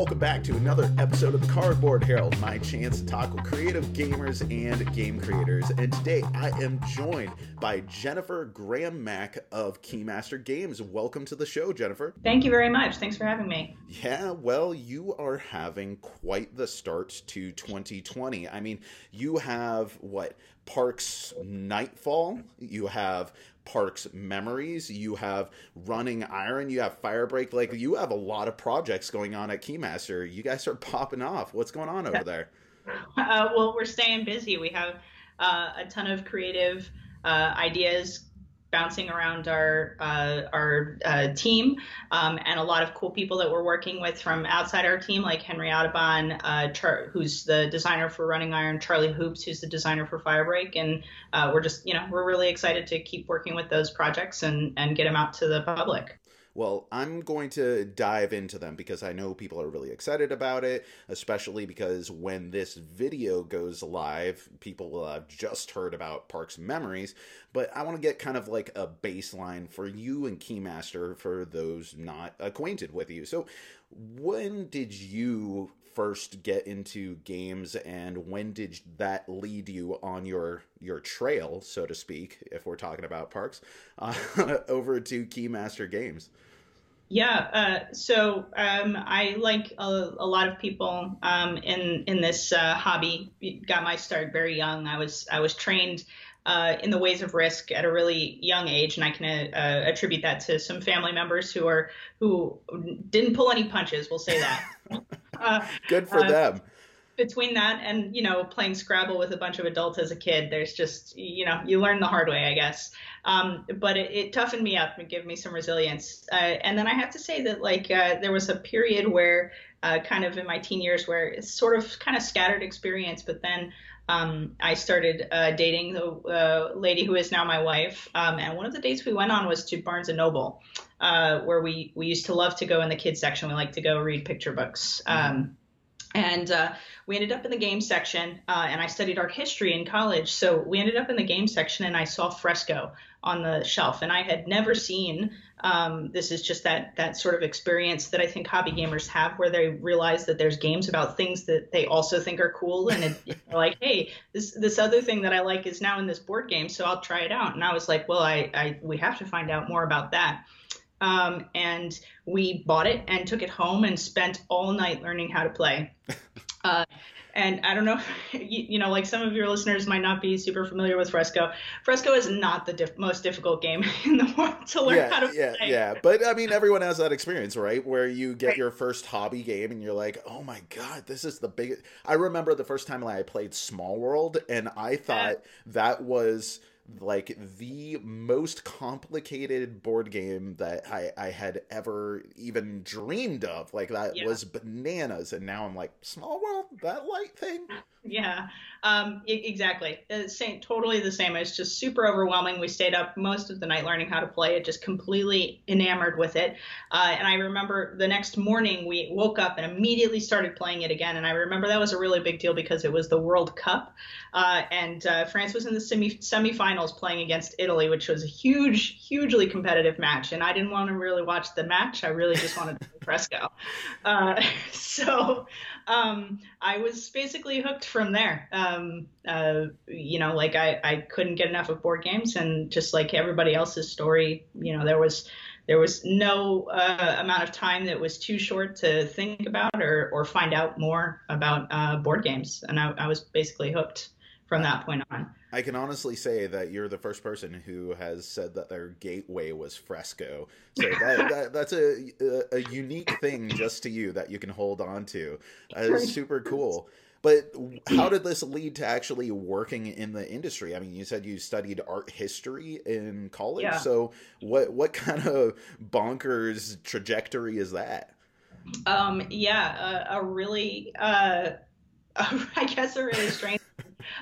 welcome back to another episode of the Cardboard Herald, my chance to talk with creative gamers and game creators. And today I am joined by Jennifer Graham Macht of Keymaster Games. Welcome to the show, Jennifer. Thank you very much. Thanks for having me. Yeah, well, you are having quite the start to 2020. I mean, you have what? Parks Nightfall, you have Parks Memories, you have Running Iron, you have Firebreak. Like, you have a lot of projects going on at Keymaster. You guys are popping off. What's going on over there? Uh, well, we're staying busy. We have uh, a ton of creative uh, ideas bouncing around our uh, our uh, team, um, and a lot of cool people that we're working with from outside our team, like Henry Audubon, uh, Char- who's the designer for Running Iron, Charlie Hoops, who's the designer for Firebreak, and uh, we're just you know we're really excited to keep working with those projects and and get them out to the public. Well, I'm going to dive into them because I know people are really excited about it, especially because when this video goes live, people will have just heard about Parks Memories. But I want to get kind of like a baseline for you and Keymaster for those not acquainted with you. So, when did you first get into games and when did that lead you on your your trail so to speak if we're talking about parks uh, over to keymaster games yeah, uh, so um, I like a, a, lot of people um, in in this uh, hobby. Got my start very young. I was I was trained uh, in the ways of risk at a really young age, and I can uh, attribute that to some family members who are who didn't pull any punches. We'll say that. Uh, Good for uh, them between that and you know playing Scrabble with a bunch of adults as a kid, there's just you know you learn the hard way, I guess. Um, but it, it, toughened me up and gave me some resilience. Uh, and then I have to say that like uh, there was a period where uh, kind of in my teen years where it's sort of kind of scattered experience, but then. Um, I started uh, dating the uh, lady who is now my wife, um, and one of the dates we went on was to Barnes and Noble, uh, where we we used to love to go in the kids section. We like to go read picture books. Mm-hmm. Um, and uh, we ended up in the game section, uh, and I studied art history in college. So we ended up in the game section, and I saw Fresco on the shelf, and I had never seen. Um, this is just that that sort of experience that I think hobby gamers have, where they realize that there's games about things that they also think are cool, and it, like, hey, this this other thing that I like is now in this board game, so I'll try it out. And I was like, well, I, I we have to find out more about that. Um, and we bought it and took it home and spent all night learning how to play. Uh, and I don't know, you, you, know, like some of your listeners might not be super familiar with Fresco. Fresco is not the diff- most difficult game in the world to learn yeah, how to yeah, play. Yeah, but I mean, everyone has that experience, right? Where you get right. your first hobby game and you're like, oh my God, this is the biggest. I remember the first time I played Small World and I thought yeah. that was like the most complicated board game that I, I had ever even dreamed of. Like that yeah. was bananas, and now I'm like, small world, that light thing. Yeah, um, exactly. Uh, same, totally the same. It's just super overwhelming. We stayed up most of the night learning how to play it, just completely enamored with it. Uh, and I remember the next morning we woke up and immediately started playing it again. And I remember that was a really big deal because it was the World Cup, uh, and uh, France was in the semi semifinals playing against Italy, which was a huge, hugely competitive match. And I didn't want to really watch the match. I really just wanted to play Fresco. Uh, so um, I was basically hooked from there. Um, uh, you know, like I, I couldn't get enough of board games, and just like everybody else's story, you know, there was there was no uh, amount of time that was too short to think about or or find out more about uh, board games, and I, I was basically hooked from that point on. I can honestly say that you're the first person who has said that their gateway was Fresco. So that, that, that's a, a, a unique thing just to you that you can hold on to. It's super cool. But how did this lead to actually working in the industry? I mean, you said you studied art history in college. Yeah. So what what kind of bonkers trajectory is that? Um, yeah, a, a really, uh, I guess, a really strange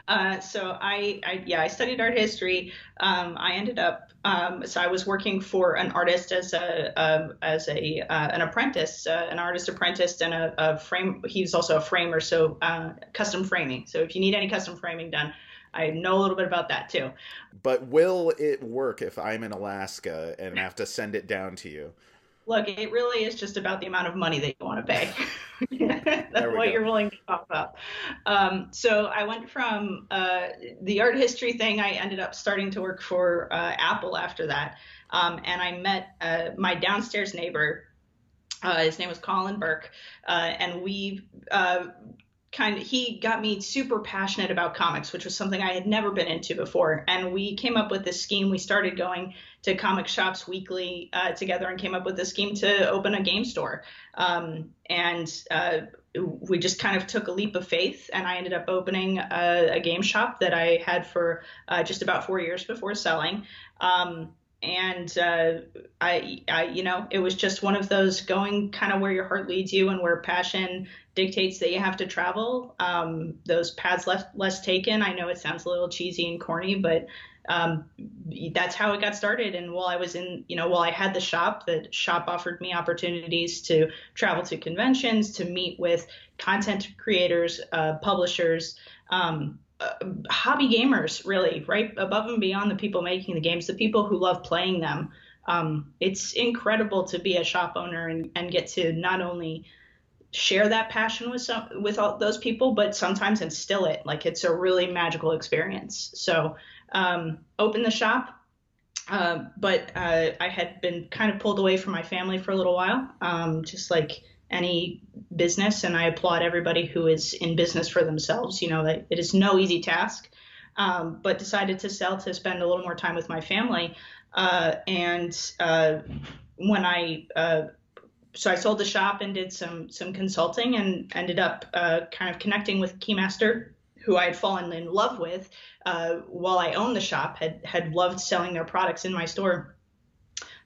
uh, so I, I, yeah, I studied art history. Um, I ended up, um, so I was working for an artist as a, um, as a, uh, an apprentice, uh, an artist apprentice and a, a, frame. He's also a framer. So, uh, custom framing. So if you need any custom framing done, I know a little bit about that too. But will it work if I'm in Alaska and have to send it down to you? Look, it really is just about the amount of money that you want to pay. That's what go. you're willing to talk up. Um, so I went from uh, the art history thing. I ended up starting to work for uh, Apple after that, um, and I met uh, my downstairs neighbor. Uh, his name was Colin Burke, uh, and we uh, kind of he got me super passionate about comics which was something i had never been into before. And we came up with this scheme. We started going to comic shops weekly uh, together and came up with this scheme to open a game store. Um, and uh, we just kind of took a leap of faith and i ended up opening a, a game shop that i had for uh, just about four years before selling. Um, and uh, I, I, you know, it was just one of those going kind of where your heart leads you and where passion dictates that you have to travel. Um, those paths left less taken. I know it sounds a little cheesy and corny, but um, that's how it got started. And while I was in, you know, while I had the shop, the shop offered me opportunities to travel to conventions, to meet with content creators, uh, publishers. Um, uh, hobby gamers, really, right above and beyond the people making the games, the people who love playing them. Um, it's incredible to be a shop owner and, and get to not only share that passion with some with all those people, but sometimes instill it. Like it's a really magical experience. So um, open the shop. Uh, but uh, I had been kind of pulled away from my family for a little while, um, just like any business, and I applaud everybody who is in business for themselves. You know, it is no easy task, um, but decided to sell to spend a little more time with my family. Uh, and uh, when I uh, so I sold the shop and did some some consulting and ended up uh, kind of connecting with Keymaster, who I had fallen in love with uh, while I owned the shop. had had loved selling their products in my store,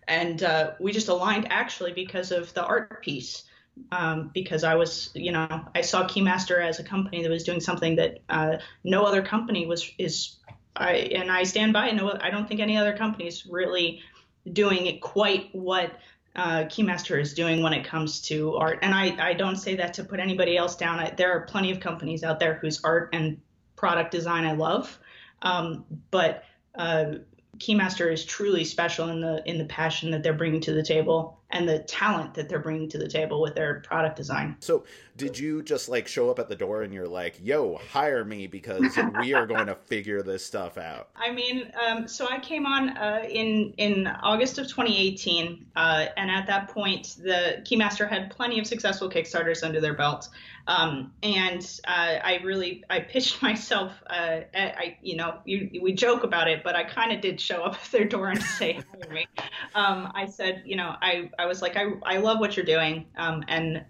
and uh, we just aligned actually because of the art piece um, because I was, you know, I saw Keymaster as a company that was doing something that uh, no other company was is. I and I stand by. No, I don't think any other company is really doing it quite what uh, Keymaster is doing when it comes to art. And I, I don't say that to put anybody else down. I, there are plenty of companies out there whose art and product design I love, um, but uh, Keymaster is truly special in the in the passion that they're bringing to the table and the talent that they're bringing to the table with their product design. So, did you just like show up at the door and you're like, "Yo, hire me because we are going to figure this stuff out"? I mean, um, so I came on uh, in in August of 2018, uh, and at that point, the Keymaster had plenty of successful Kickstarters under their belt. Um, and uh, I really I pitched myself. Uh, I you know you, we joke about it, but I kind of did show up at their door and say hire me. Um, I said you know I I was like I I love what you're doing um, and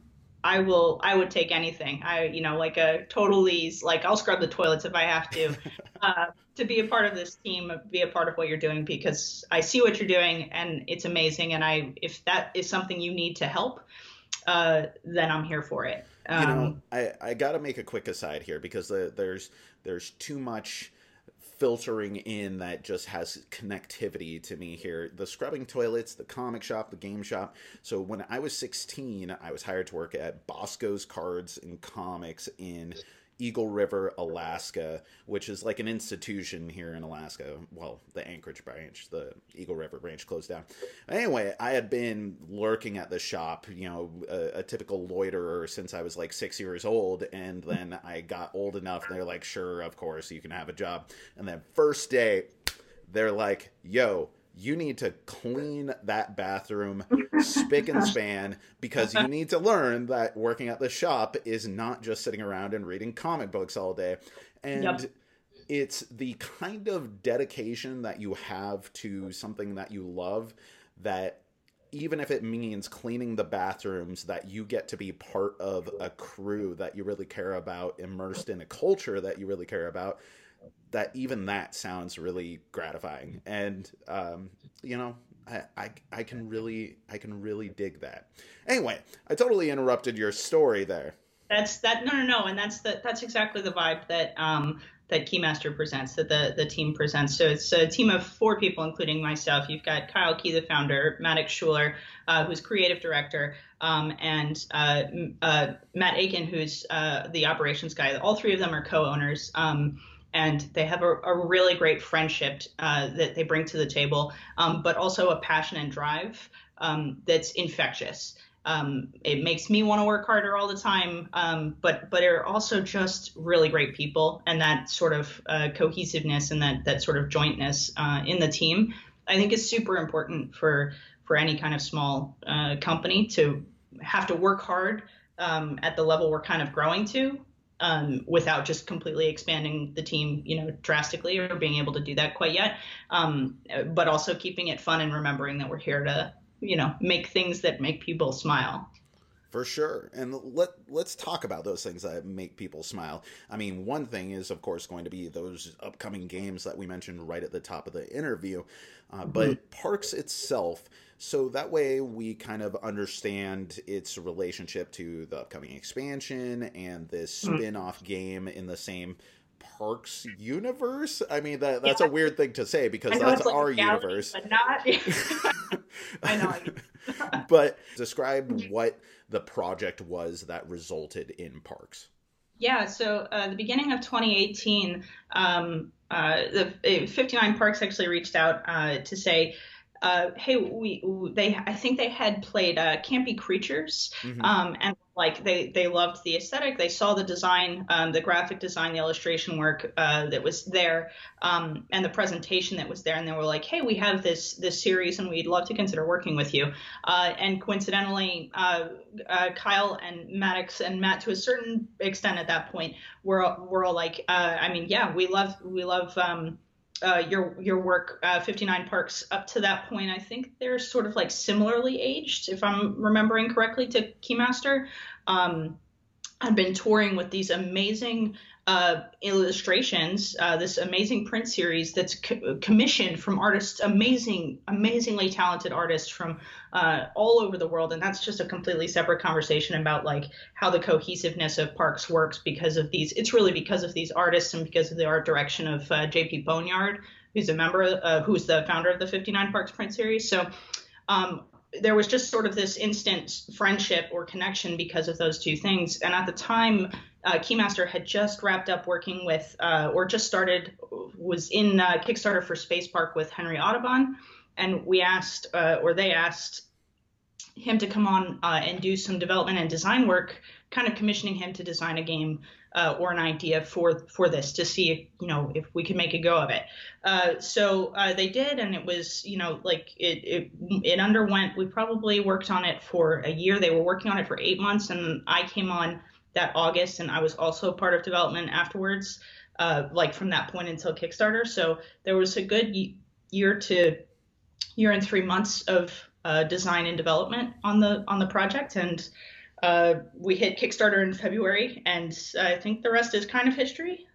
I will I would take anything. I you know like a totally like I'll scrub the toilets if I have to uh, to be a part of this team, be a part of what you're doing because I see what you're doing and it's amazing. And I if that is something you need to help, uh, then I'm here for it. Um, you know, um, I I got to make a quick aside here because the, there's there's too much filtering in that just has connectivity to me here. The scrubbing toilets, the comic shop, the game shop. So when I was 16, I was hired to work at Bosco's Cards and Comics in Eagle River, Alaska, which is like an institution here in Alaska. Well, the Anchorage branch, the Eagle River branch closed down. Anyway, I had been lurking at the shop, you know, a, a typical loiterer since I was like six years old. And then I got old enough, they're like, sure, of course, you can have a job. And then, first day, they're like, yo, you need to clean that bathroom spick and span because you need to learn that working at the shop is not just sitting around and reading comic books all day. And yep. it's the kind of dedication that you have to something that you love that even if it means cleaning the bathrooms that you get to be part of a crew that you really care about immersed in a culture that you really care about that even that sounds really gratifying and um, you know I, I, I can really I can really dig that. Anyway, I totally interrupted your story there. That's that no no no, and that's the that's exactly the vibe that um that Keymaster presents, that the the team presents. So it's a team of four people, including myself. You've got Kyle Key, the founder, Maddox Schuler, uh, who's creative director, um, and uh, uh, Matt Aiken, who's uh, the operations guy. All three of them are co-owners. Um, and they have a, a really great friendship uh, that they bring to the table, um, but also a passion and drive um, that's infectious. Um, it makes me want to work harder all the time, um, but but they're also just really great people, and that sort of uh, cohesiveness and that that sort of jointness uh, in the team, I think, is super important for for any kind of small uh, company to have to work hard um, at the level we're kind of growing to, um, without just completely expanding the team, you know, drastically or being able to do that quite yet. Um, but also keeping it fun and remembering that we're here to you know make things that make people smile for sure and let let's talk about those things that make people smile i mean one thing is of course going to be those upcoming games that we mentioned right at the top of the interview uh, mm-hmm. but parks itself so that way we kind of understand its relationship to the upcoming expansion and this mm-hmm. spin-off game in the same Parks universe. I mean that that's yeah. a weird thing to say because that's like our universe. But not I know. but describe what the project was that resulted in Parks. Yeah, so uh, the beginning of 2018, um, uh, the 59 Parks actually reached out uh, to say, uh, hey, we they I think they had played uh, Campy Creatures, mm-hmm. um, and like they they loved the aesthetic. They saw the design, um, the graphic design, the illustration work uh, that was there, um, and the presentation that was there, and they were like, hey, we have this this series, and we'd love to consider working with you. Uh, and coincidentally, uh, uh, Kyle and Maddox and Matt, to a certain extent at that point, were were all like, I mean, yeah, we love we love. Um, uh, your your work, uh, 59 Parks, up to that point, I think they're sort of like similarly aged, if I'm remembering correctly, to Keymaster. Um, I've been touring with these amazing uh, illustrations, uh, this amazing print series that's co- commissioned from artists, amazing, amazingly talented artists from uh, all over the world. And that's just a completely separate conversation about like how the cohesiveness of parks works because of these. It's really because of these artists and because of the art direction of uh, JP Boneyard, who's a member, uh, who's the founder of the 59 Parks print series. So um, there was just sort of this instant friendship or connection because of those two things. And at the time, uh, Keymaster had just wrapped up working with, uh, or just started, was in uh, Kickstarter for Space Park with Henry Audubon. And we asked, uh, or they asked him to come on uh, and do some development and design work, kind of commissioning him to design a game uh, or an idea for for this to see if you know if we could make a go of it. So they did, and it was you know like it, it it underwent. We probably worked on it for a year. They were working on it for eight months, and I came on that August, and I was also part of development afterwards. Uh, like from that point until Kickstarter. So there was a good year to year and three months of uh, design and development on the on the project, and uh, we hit Kickstarter in February, and I think the rest is kind of history.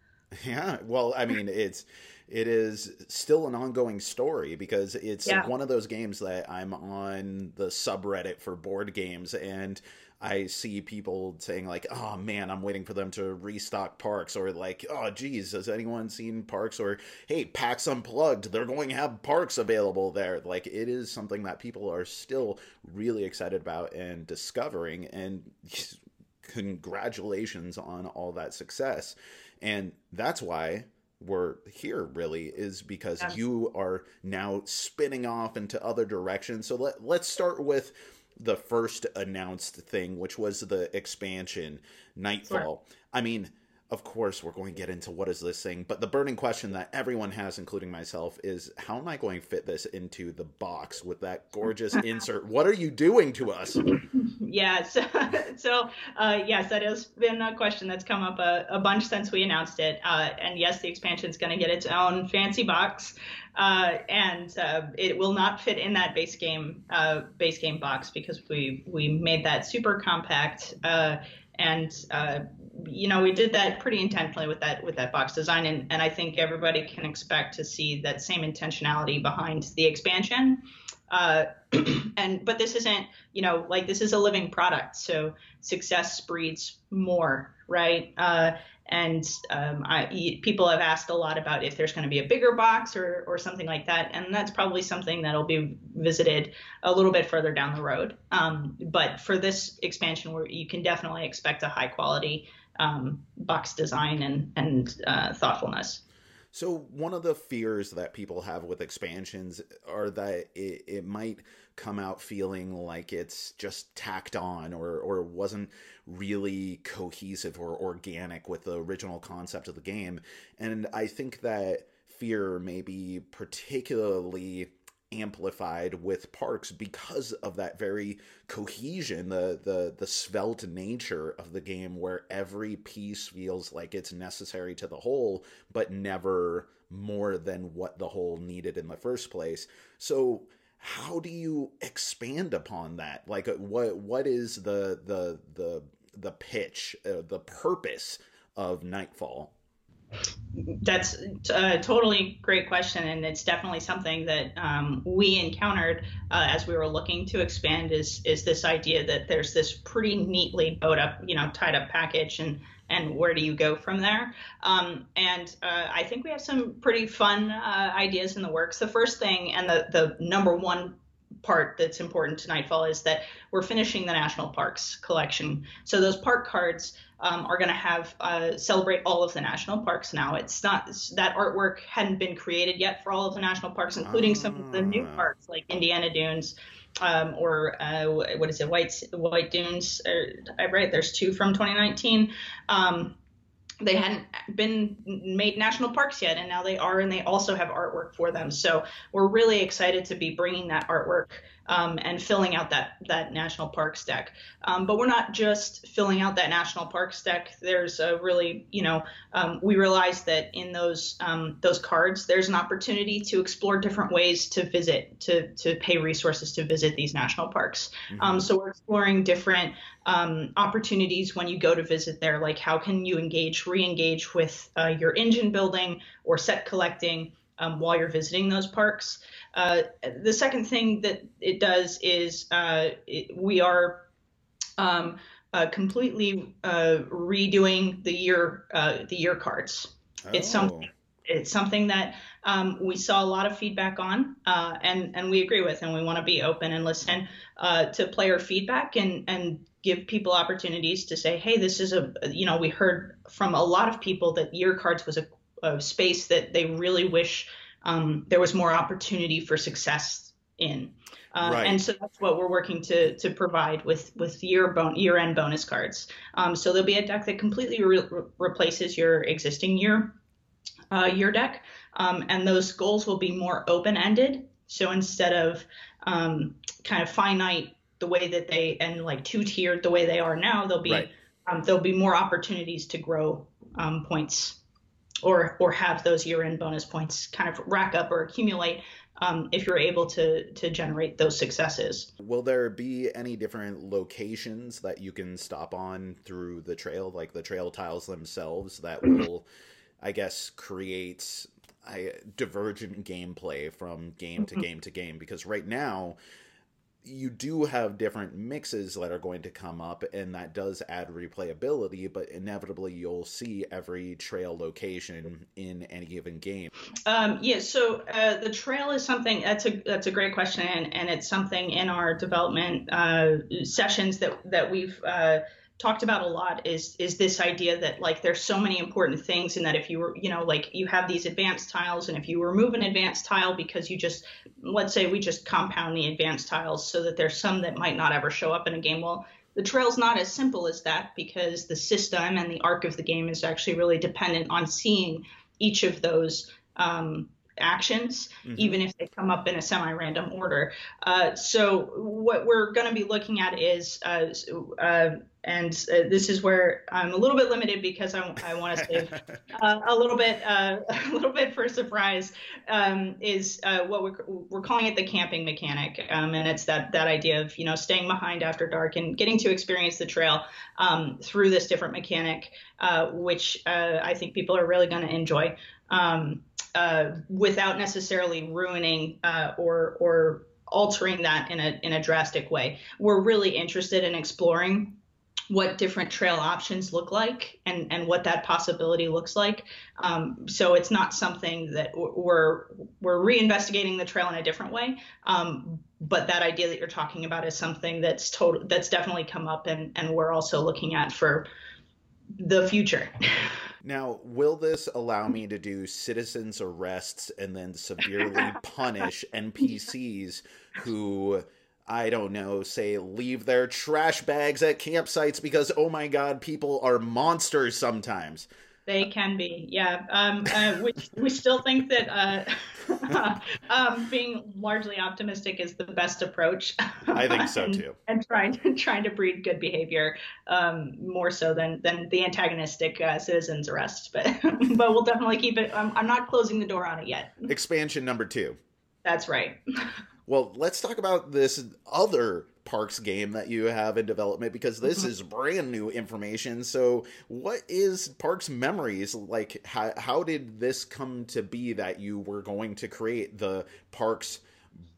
Yeah, well, I mean, it's it is still an ongoing story because it's yeah. one of those games that I'm on the subreddit for board games and I see people saying like, "Oh man, I'm waiting for them to restock parks," or like, "Oh geez, has anyone seen parks?" Or "Hey, PAX Unplugged, they're going to have parks available there." Like, it is something that people are still really excited about and discovering. And congratulations on all that success. And that's why we're here really is because you are now spinning off into other directions. So let let's start with the first announced thing, which was the expansion Nightfall. Sure. I mean, of course, we're going to get into what is this thing, but the burning question that everyone has, including myself, is how am I going to fit this into the box with that gorgeous insert? What are you doing to us? Yeah, so, so uh, yes, that has been a question that's come up a, a bunch since we announced it. Uh, and yes, the expansion is going to get its own fancy box. Uh, and uh, it will not fit in that base game uh, base game box because we we made that super compact uh, and uh, you know we did that pretty intentionally with that with that box design and, and I think everybody can expect to see that same intentionality behind the expansion. Uh, and but this isn't you know like this is a living product so success breeds more right uh, and um, I, people have asked a lot about if there's going to be a bigger box or, or something like that. And that's probably something that'll be visited a little bit further down the road. Um, but for this expansion, where you can definitely expect a high quality um, box design and, and uh, thoughtfulness. So one of the fears that people have with expansions are that it, it might come out feeling like it's just tacked on or or wasn't really cohesive or organic with the original concept of the game. And I think that fear may be particularly amplified with parks because of that very cohesion the the the svelte nature of the game where every piece feels like it's necessary to the whole but never more than what the whole needed in the first place. So how do you expand upon that? Like what what is the the the the pitch uh, the purpose of nightfall that's a totally great question, and it's definitely something that um, we encountered uh, as we were looking to expand. Is is this idea that there's this pretty neatly bowed up, you know, tied up package, and and where do you go from there? Um, and uh, I think we have some pretty fun uh, ideas in the works. The first thing, and the the number one part that's important to Nightfall is that we're finishing the national parks collection. So those park cards um, are going to have uh, celebrate all of the national parks now. It's not that artwork hadn't been created yet for all of the national parks, including some of the new ah. parks like Indiana Dunes. Um, or uh, what is it, White White Dunes? I right, there's two from 2019. Um, they hadn't been made national parks yet, and now they are, and they also have artwork for them. So we're really excited to be bringing that artwork um, and filling out that that national parks deck. Um, but we're not just filling out that national parks deck. There's a really, you know, um, we realize that in those um, those cards, there's an opportunity to explore different ways to visit, to to pay resources to visit these national parks. Mm-hmm. Um, so we're exploring different um, opportunities when you go to visit there, like how can you engage, re-engage with uh, your engine building or set collecting um, while you're visiting those parks. Uh, the second thing that it does is uh, it, we are um, uh, completely uh, redoing the year uh, the year cards. Oh. It's something it's something that um, we saw a lot of feedback on, uh, and and we agree with, and we want to be open and listen to player feedback and and give people opportunities to say, hey, this is a you know we heard from a lot of people that year cards was a, a space that they really wish um, there was more opportunity for success in. Uh, right. And so that's what we're working to to provide with with year bon- year end bonus cards. Um, so there'll be a deck that completely re- replaces your existing year uh, year deck, um, and those goals will be more open ended. So instead of um, kind of finite the way that they and like two tiered the way they are now, there'll be right. Um, there'll be more opportunities to grow um, points or or have those year-end bonus points kind of rack up or accumulate um, if you're able to to generate those successes. Will there be any different locations that you can stop on through the trail, like the trail tiles themselves, that will, I guess, create a divergent gameplay from game to mm-hmm. game to game? Because right now you do have different mixes that are going to come up, and that does add replayability, but inevitably you'll see every trail location in any given game. Um, yeah, so uh, the trail is something that's a that's a great question, and, and it's something in our development uh, sessions that that we've uh, talked about a lot is is this idea that like there's so many important things and that if you were you know like you have these advanced tiles and if you remove an advanced tile because you just let's say we just compound the advanced tiles so that there's some that might not ever show up in a game. Well the trail's not as simple as that because the system and the arc of the game is actually really dependent on seeing each of those um, actions, mm-hmm. even if they come up in a semi-random order. Uh, so what we're going to be looking at is, uh, uh, and uh, this is where I'm a little bit limited because I, I want to save uh, a little bit, uh, a little bit for surprise. Um, is what we're, we're calling it the camping mechanic, um, and it's that that idea of you know staying behind after dark and getting to experience the trail um, through this different mechanic, which I think people are really going to enjoy. Um, uh, without necessarily ruining uh, or or altering that in a in a drastic way. We're really interested in exploring what different trail options look like and and what that possibility looks like. Um, so it's not something that we're we're reinvestigating the trail in a different way. Um, but that idea that you're talking about is something that's total that's definitely come up and and we're also looking at for the future. Now, will this allow me to do citizens arrests and then severely punish NPCs who I don't know, say leave their trash bags at campsites because oh my god, people are monsters sometimes. They can be, yeah. Um, uh, we, we still think that uh, um, being largely optimistic is the best approach. I think so and, too. And trying trying to breed good behavior um, more so than than the antagonistic uh, citizens arrest. But but we'll definitely keep it. I'm, I'm not closing the door on it yet. Expansion number two. That's right. Well, let's talk about this other Parks game that you have in development because this mm-hmm. is brand new information. So, what is Parks Memories? Like, how, how did this come to be that you were going to create the Parks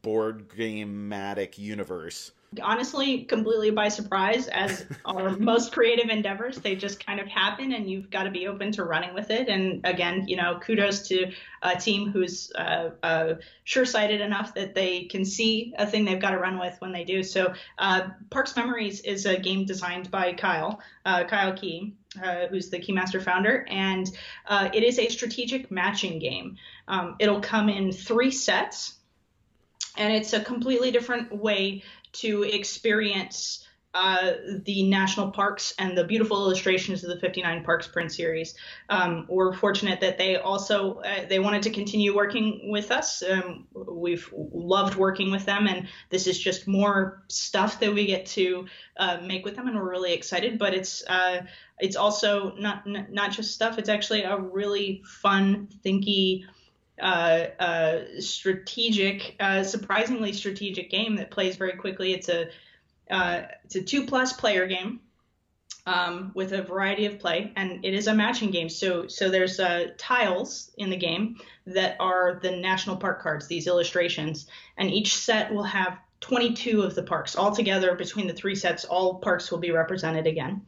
board game-matic universe? Honestly completely by surprise as our most creative endeavors they just kind of happen and you've got to be open to running with it. And again you know kudos to a team who's uh, uh, sure-sighted enough that they can see a thing they've got to run with when they do. So uh, parks memories is a game designed by kyle uh, kyle key uh, who's the Keymaster founder, and uh, it is a strategic matching game. Um, it'll come in three sets, and it's a completely different way to experience uh, the national parks and the beautiful illustrations of the 59 Parks print series. Um, we're fortunate that they also uh, they wanted to continue working with us. Um, we've loved working with them, and this is just more stuff that we get to uh, make with them, and we're really excited. But it's uh, it's also not not just stuff. It's actually a really fun, thinky strategic, uh, surprisingly strategic game that plays very quickly. It's a uh, it's a two plus player game um, with a variety of play, and it is a matching game. So so there's uh, tiles in the game that are the national park cards, these illustrations, and each set will have 22 of the parks altogether between the three sets. All parks will be represented again.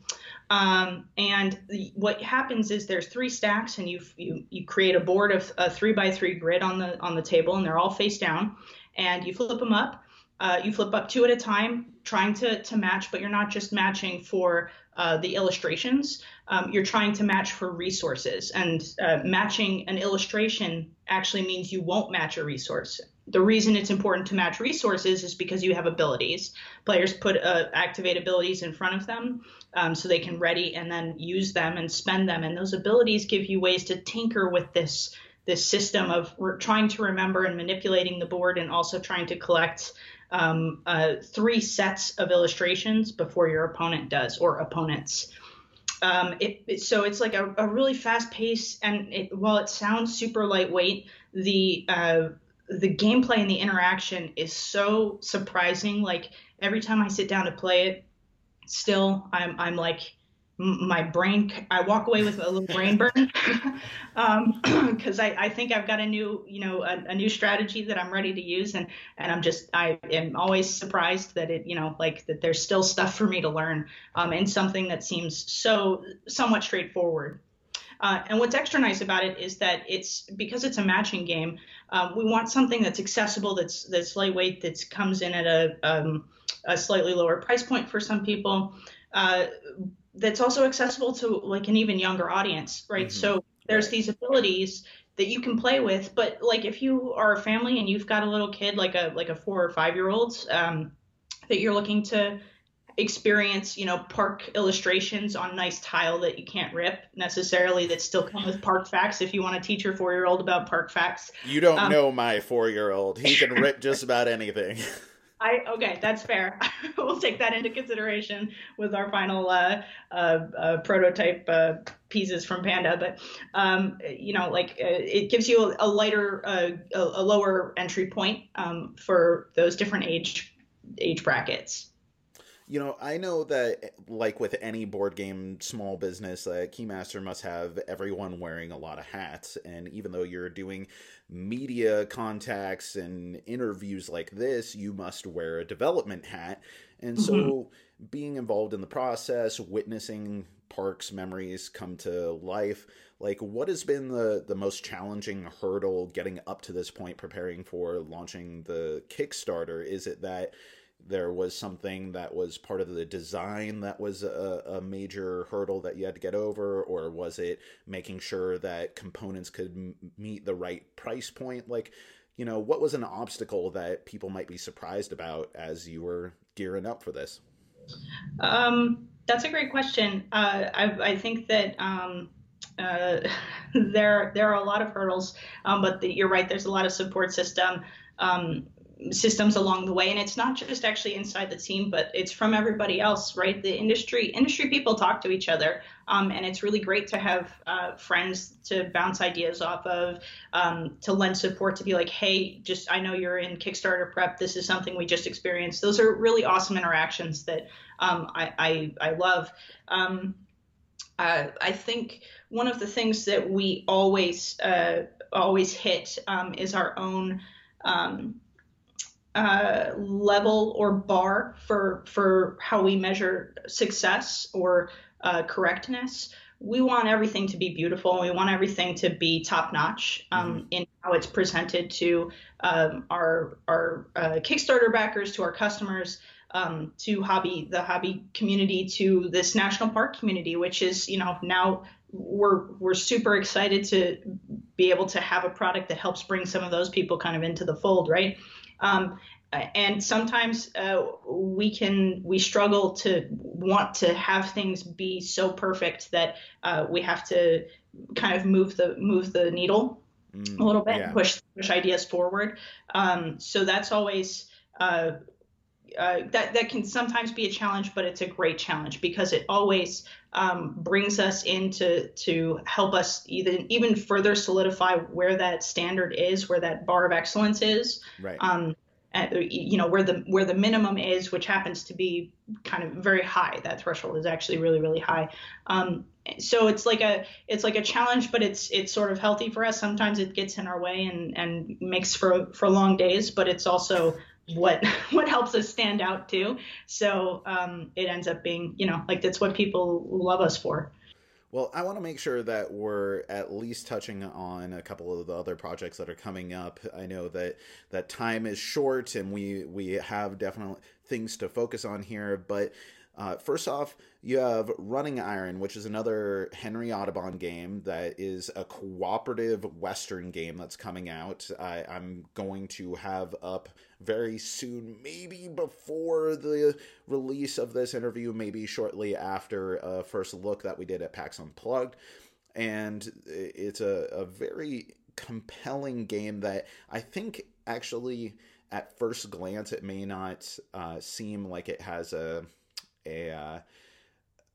Um, and the, what happens is there's three stacks, and you you you create a board of a three by three grid on the on the table, and they're all face down, and you flip them up. Uh, you flip up two at a time, trying to to match, but you're not just matching for uh, the illustrations. Um, you're trying to match for resources, and uh, matching an illustration actually means you won't match a resource the reason it's important to match resources is because you have abilities. Players put uh, activate abilities in front of them um, so they can ready and then use them and spend them. And those abilities give you ways to tinker with this this system of trying to remember and manipulating the board and also trying to collect um, uh, three sets of illustrations before your opponent does or opponents. Um, it, it, so it's like a, a really fast pace and it, while it sounds super lightweight, the uh, the gameplay and the interaction is so surprising. Like every time I sit down to play it, still I'm I'm like my brain i walk away with a little brain burn because um, I, I think i've got a new you know a, a, new strategy that i'm ready to use and and i'm just i am always surprised that it you know like that there's still stuff for me to learn um, and something that seems so somewhat straightforward uh, and what's extra nice about it is that it's because it's a matching game. Um, we want something that's accessible, that's that's lightweight, that comes in at a, um, a slightly lower price point for some people. Uh, that's also accessible to like an even younger audience, right? Mm-hmm. So there's these abilities that you can play with, but like if you are a family and you've got a little kid, like a like a four or five year old, um, that you're looking to experience, you know, park illustrations on nice tile that you can't rip necessarily that still come with park facts if you want to teach your four year old about park facts. You don't um, know my four year old. He can rip just about anything. I okay, that's fair. we'll take that into consideration with our final uh, uh, uh, prototype uh, pieces from Panda. But um, you know, like uh, it gives you a, a lighter, uh, a, a, lower entry point um, for those different age age brackets you know, I know that like with any board game small business, uh, Keymaster must have everyone wearing a lot of hats. And even though you're doing media contacts and interviews like this, you must wear a development hat. And so mm-hmm. being involved in the process, witnessing Parks memories come to life, like what has been the the most challenging hurdle getting up to this point preparing for launching the Kickstarter? Is it that there was something that was part of the design that was a, a, major hurdle that you had to get over, or was it making sure that components could m- meet the right price point? Like, you know, what was an obstacle that people might be surprised about as you were gearing up for this? Um, that's a great question. Uh, I, I, think that um, uh, there there are a lot of hurdles, um, but the, you're right. There's a lot of support system. Um, systems along the way. And it's not just actually inside the team but it's from everybody else right? The industry industry people talk to each other. Um, and it's really great to have uh, friends to bounce ideas off of um, to lend support to be like hey just i know you're in kickstarter prep. This is something we just experienced. Those are really awesome interactions that um, I, I, I love. Um, uh, I think one of the things that we always uh, always hit um, is our own um, uh, level or bar for for how we measure success or uh, correctness. We want everything to be beautiful. We want everything to be top notch um, mm-hmm. in how it's presented to um, our our uh, Kickstarter backers, to our customers, um, to hobby the hobby community, to this national park community, which is you know now we're we're super excited to be able to have a product that helps bring some of those people kind of into the fold, right? Um, and sometimes uh, we can we struggle to want to have things be so perfect that uh, we have to kind of move the move the needle mm, a little bit yeah. push push ideas forward um, so that's always uh, uh, that that can sometimes be a challenge but it's a great challenge because it always um, brings us in to to help us even even further solidify where that standard is where that bar of excellence is right um, you know where the where the minimum is, which happens to be kind of very high. That threshold is actually really really high. Um, so it's like a it's like a challenge, but it's it's sort of healthy for us. Sometimes it gets in our way and and makes for for long days, but it's also what what helps us stand out too. So um, it ends up being you know like that's what people love us for. Well, I want to make sure that we're at least touching on a couple of the other projects that are coming up. I know that that time is short, and we we have definitely things to focus on here, but uh, first off, you have Running Iron, which is another Henry Audubon game that is a cooperative Western game that's coming out. I, I'm going to have up very soon, maybe before the release of this interview, maybe shortly after a first look that we did at PAX Unplugged. And it's a, a very compelling game that I think actually at first glance it may not uh, seem like it has a a, uh,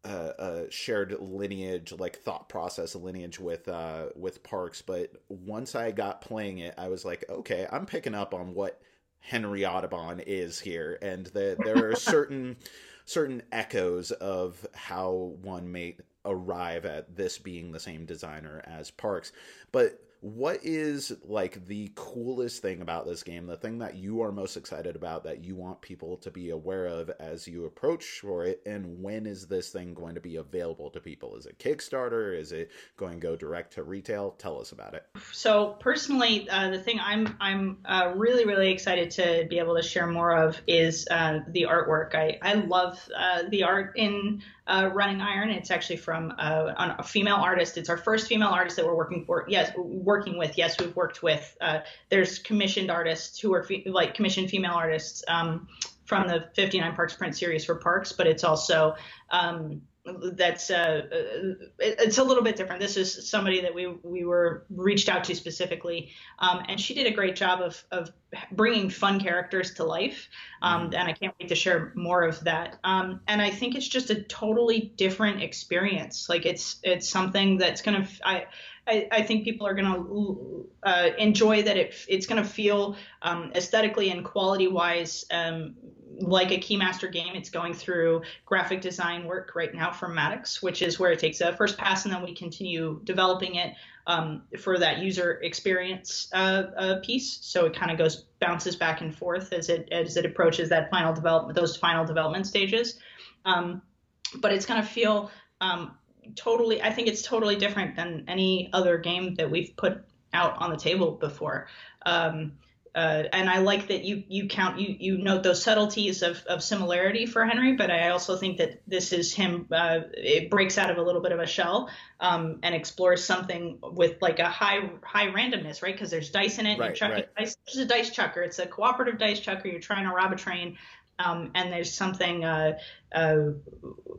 a, a shared lineage, like thought process lineage with uh, with Parks. But once I got playing it, I was like, okay, I'm picking up on what Henry Audubon is here, and the, there are certain certain echoes of how one may arrive at this being the same designer as Parks. But what is like the coolest thing about this game the thing that you are most excited about that you want people to be aware of as you approach for it and when is this thing going to be available to people? Is it kickstarter? Is it going to go direct to retail? Tell us about it. So personally uh, the thing i'm i'm uh, really really excited to be able to share more of is uh, the artwork. I i love uh, the art in uh, Running Iron. It's actually from uh, a female artist. It's our first female artist that we're working for. Yes, working with. Yes, we've worked with. Uh, there's commissioned artists who are fe- like commissioned female artists um, from the 59 Parks print series for Parks, but it's also um, that's uh, it's a little bit different. This is somebody that we we were reached out to specifically, um, and she did a great job of of bringing fun characters to life. Um, mm-hmm. and I can't wait to share more of that. Um, and I think it's just a totally different experience. Like it's it's something that's gonna I. I, I think people are going to uh, enjoy that it, it's going to feel um, aesthetically and quality wise um, like a Keymaster game, it's going through graphic design work right now from Maddox, which is where it takes a first pass and then we continue developing it um, for that user experience uh, uh, piece. So it kind of goes bounces back and forth as it as it approaches that final development, those final development stages. Um, but it's going to feel um, totally. I think it's totally different than any other game that we've put out on the table before. Um, uh, and I like that you you count you you note those subtleties of, of similarity for Henry, but I also think that this is him. Uh, it breaks out of a little bit of a shell um, and explores something with like a high high randomness, right? Because there's dice in it. Right, you're chucking right. dice. This is a dice chucker. It's a cooperative dice chucker. You're trying to rob a train, um, and there's something uh, uh,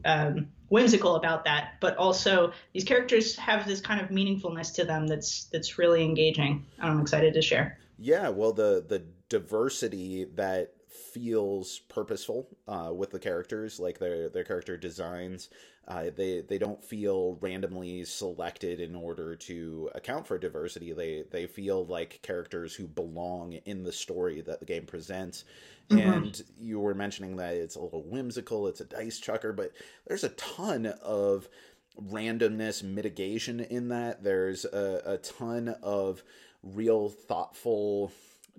um, whimsical about that. But also these characters have this kind of meaningfulness to them that's that's really engaging. And I'm excited to share. Yeah, well, the the diversity that feels purposeful uh, with the characters, like their their character designs, uh, they they don't feel randomly selected in order to account for diversity. They they feel like characters who belong in the story that the game presents. Mm-hmm. And you were mentioning that it's a little whimsical. It's a dice chucker, but there's a ton of randomness mitigation in that. There's a, a ton of real thoughtful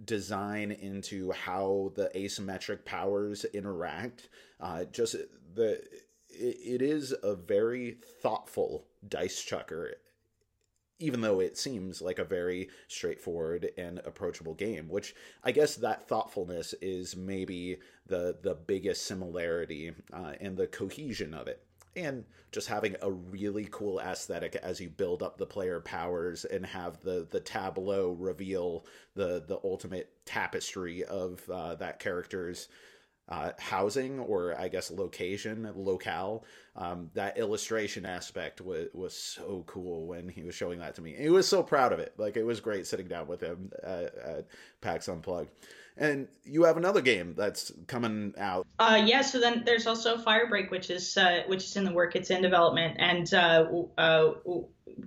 design into how the asymmetric powers interact. Uh, just the it, is a very thoughtful dice chucker even though it seems like a very straightforward and approachable game which i guess that thoughtfulness is maybe the the biggest similarity uh, and the cohesion of it and just having a really cool aesthetic as you build up the player powers and have the the tableau reveal the the ultimate tapestry of uh, that character's uh, housing or I guess location, locale. Um, that illustration aspect was was so cool when he was showing that to me. He was so proud of it. Like it was great sitting down with him at, at PAX Unplugged. And you have another game that's coming out. Uh, yeah. So then there's also Firebreak, which is uh, which is in the work. It's in development, and uh, uh,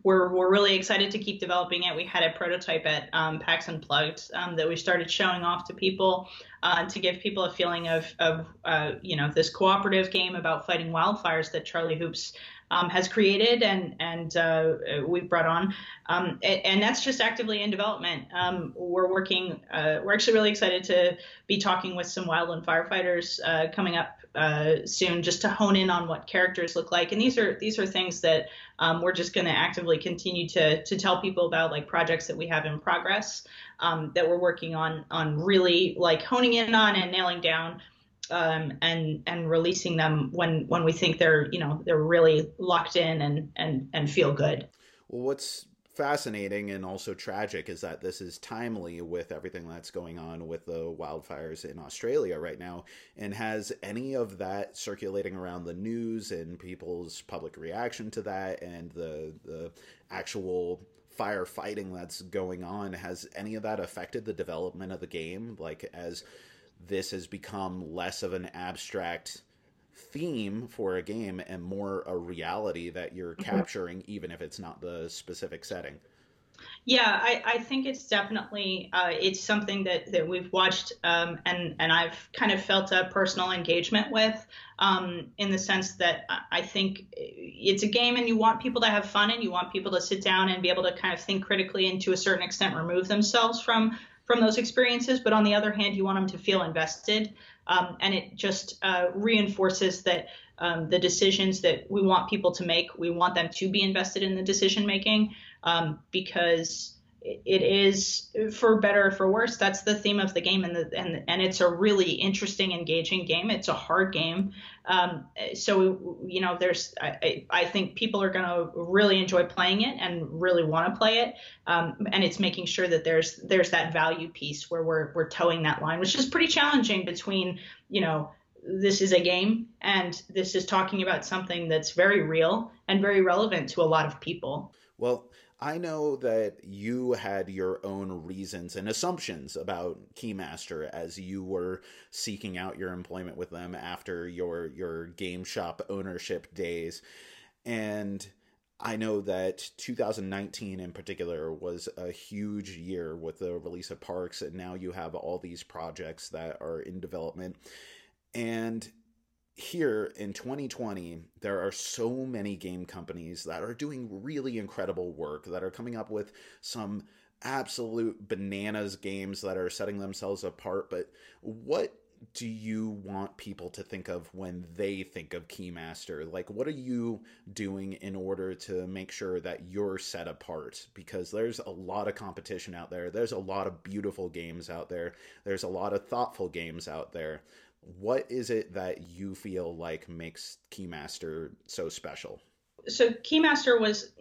we're we're really excited to keep developing it. We had a prototype at um, PAX Unplugged um, that we started showing off to people uh, to give people a feeling of of uh, you know this cooperative game about fighting wildfires that Charlie Hoops um, has created and and uh, we've brought on, um, and, and, that's just actively in development. Um, we're working. Uh, we're actually really excited to be talking with some wildland firefighters uh, coming up uh, soon, just to hone in on what characters look like. And these are these are things that um, we're just going to actively continue to to tell people about, like projects that we have in progress um, that we're working on on really like honing in on and nailing down um, and and releasing them when when we think they're you know they're really locked in and and and feel good. Well, what's fascinating and also tragic is that this is timely with everything that's going on with the wildfires in Australia right now. And has any of that circulating around the news and people's public reaction to that and the the actual firefighting that's going on has any of that affected the development of the game like as this has become less of an abstract theme for a game and more a reality that you're mm-hmm. capturing, even if it's not the specific setting. Yeah, I, I think it's definitely uh, it's something that, that we've watched um, and and I've kind of felt a personal engagement with um, in the sense that I think it's a game and you want people to have fun and you want people to sit down and be able to kind of think critically and to a certain extent remove themselves from from those experiences. But on the other hand, you want them to feel invested. Um, and it just uh, reinforces that um, the decisions that we want people to make, we want them to be invested in the decision making um, because it is for better or for worse that's the theme of the game and the, and and it's a really interesting engaging game. It's a hard game. Um, so you know there's I, I think people are going to really enjoy playing it and really want to play it. Um, and it's making sure that there's there's that value piece where we're we're toeing that line which is pretty challenging between you know this is a game and this is talking about something that's very real and very relevant to a lot of people. Well I know that you had your own reasons and assumptions about Keymaster as you were seeking out your employment with them after your your game shop ownership days. And I know that 2019 in particular was a huge year with the release of Parks and now you have all these projects that are in development. And here in 2020, there are so many game companies that are doing really incredible work, that are coming up with some absolute bananas games that are setting themselves apart. But what do you want people to think of when they think of Keymaster? Like, what are you doing in order to make sure that you're set apart? Because there's a lot of competition out there, there's a lot of beautiful games out there, there's a lot of thoughtful games out there. What is it that you feel like makes Keymaster so special? so Keymaster was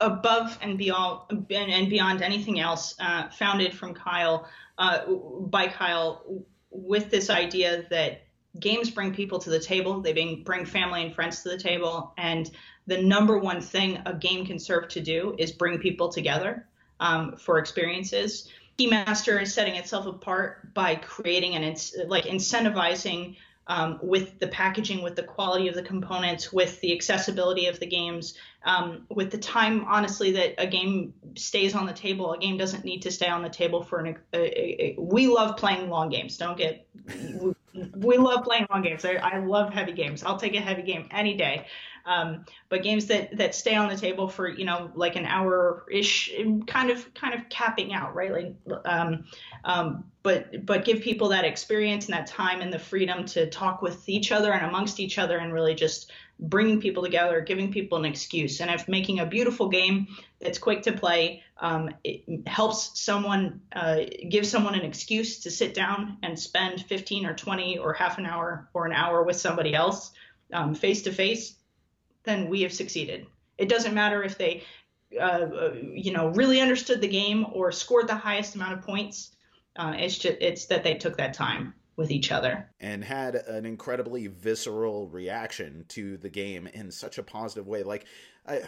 above and beyond and beyond anything else, uh, founded from Kyle uh, by Kyle with this idea that games bring people to the table. They bring, bring family and friends to the table. And the number one thing a game can serve to do is bring people together um, for experiences. Keymaster is setting itself apart by creating and like incentivizing um, with the packaging, with the quality of the components, with the accessibility of the games, um, with the time, honestly, that a game stays on the table. A game doesn't need to stay on the table for an. A, a, a, we love playing long games. Don't get. We, we love playing long games. I, I, love heavy games. I'll take a heavy game any day. Um, but games that that stay on the table for you know like an hour ish, kind of kind of capping out, right? Like, um, um, but but give people that experience and that time and the freedom to talk with each other and amongst each other and really just bringing people together, giving people an excuse. And if making a beautiful game that's quick to play um, helps someone, uh, give someone an excuse to sit down and spend 15 or 20 or half an hour or an hour with somebody else face to face, then we have succeeded. It doesn't matter if they, uh, uh, you know, really understood the game or scored the highest amount of points. Uh, it's just it's that they took that time with each other and had an incredibly visceral reaction to the game in such a positive way. Like, I,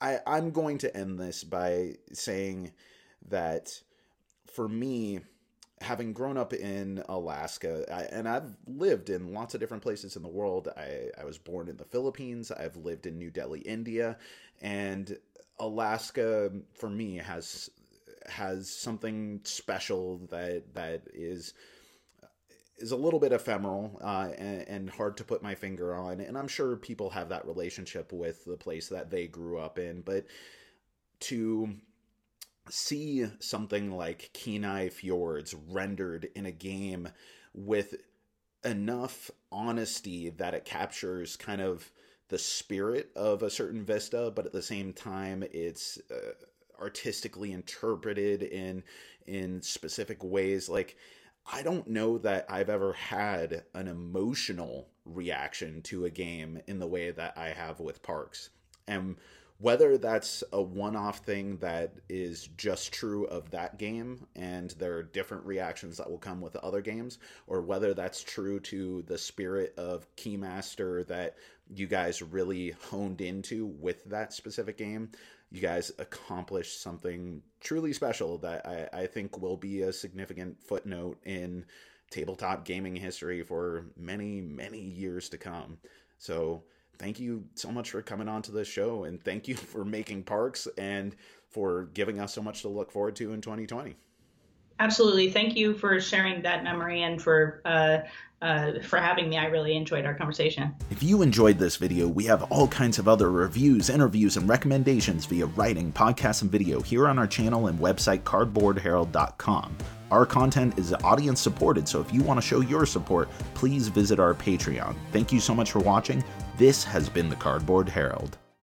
I I'm going to end this by saying that for me having grown up in Alaska, I, and I've lived in lots of different places in the world. I, I was born in the Philippines. I've lived in New Delhi, India, and Alaska for me has has something special that that is is a little bit ephemeral uh, and, and, hard to put my finger on. And I'm sure people have that relationship with the place that they grew up in, but to see something like Kenai Fjords rendered in a game with enough honesty that it captures kind of the spirit of a certain vista, but at the same time, it's uh, artistically interpreted in in specific ways. Like I don't know that I've ever had an emotional reaction to a game in the way that I have with Parks, and whether that's a one-off thing that is just true of that game and there are different reactions that will come with other games or whether that's true to the spirit of keymaster that you guys really honed into with that specific game you guys accomplished something truly special that I, I think will be a significant footnote in tabletop gaming history for many many years to come. So thank you so much for coming on to the show and thank you for making parks and for giving us so much to look forward to in 2020 absolutely thank you for sharing that memory and for uh, uh, for having me. I really enjoyed our conversation. If you enjoyed this video, we have all kinds of other reviews, interviews, and recommendations via writing, podcast, and video here on our channel and website cardboardherald.com. Our content is audience supported, so if you want to show your support, please visit our Patreon. Thank you so much for watching. This has been the Cardboard Herald.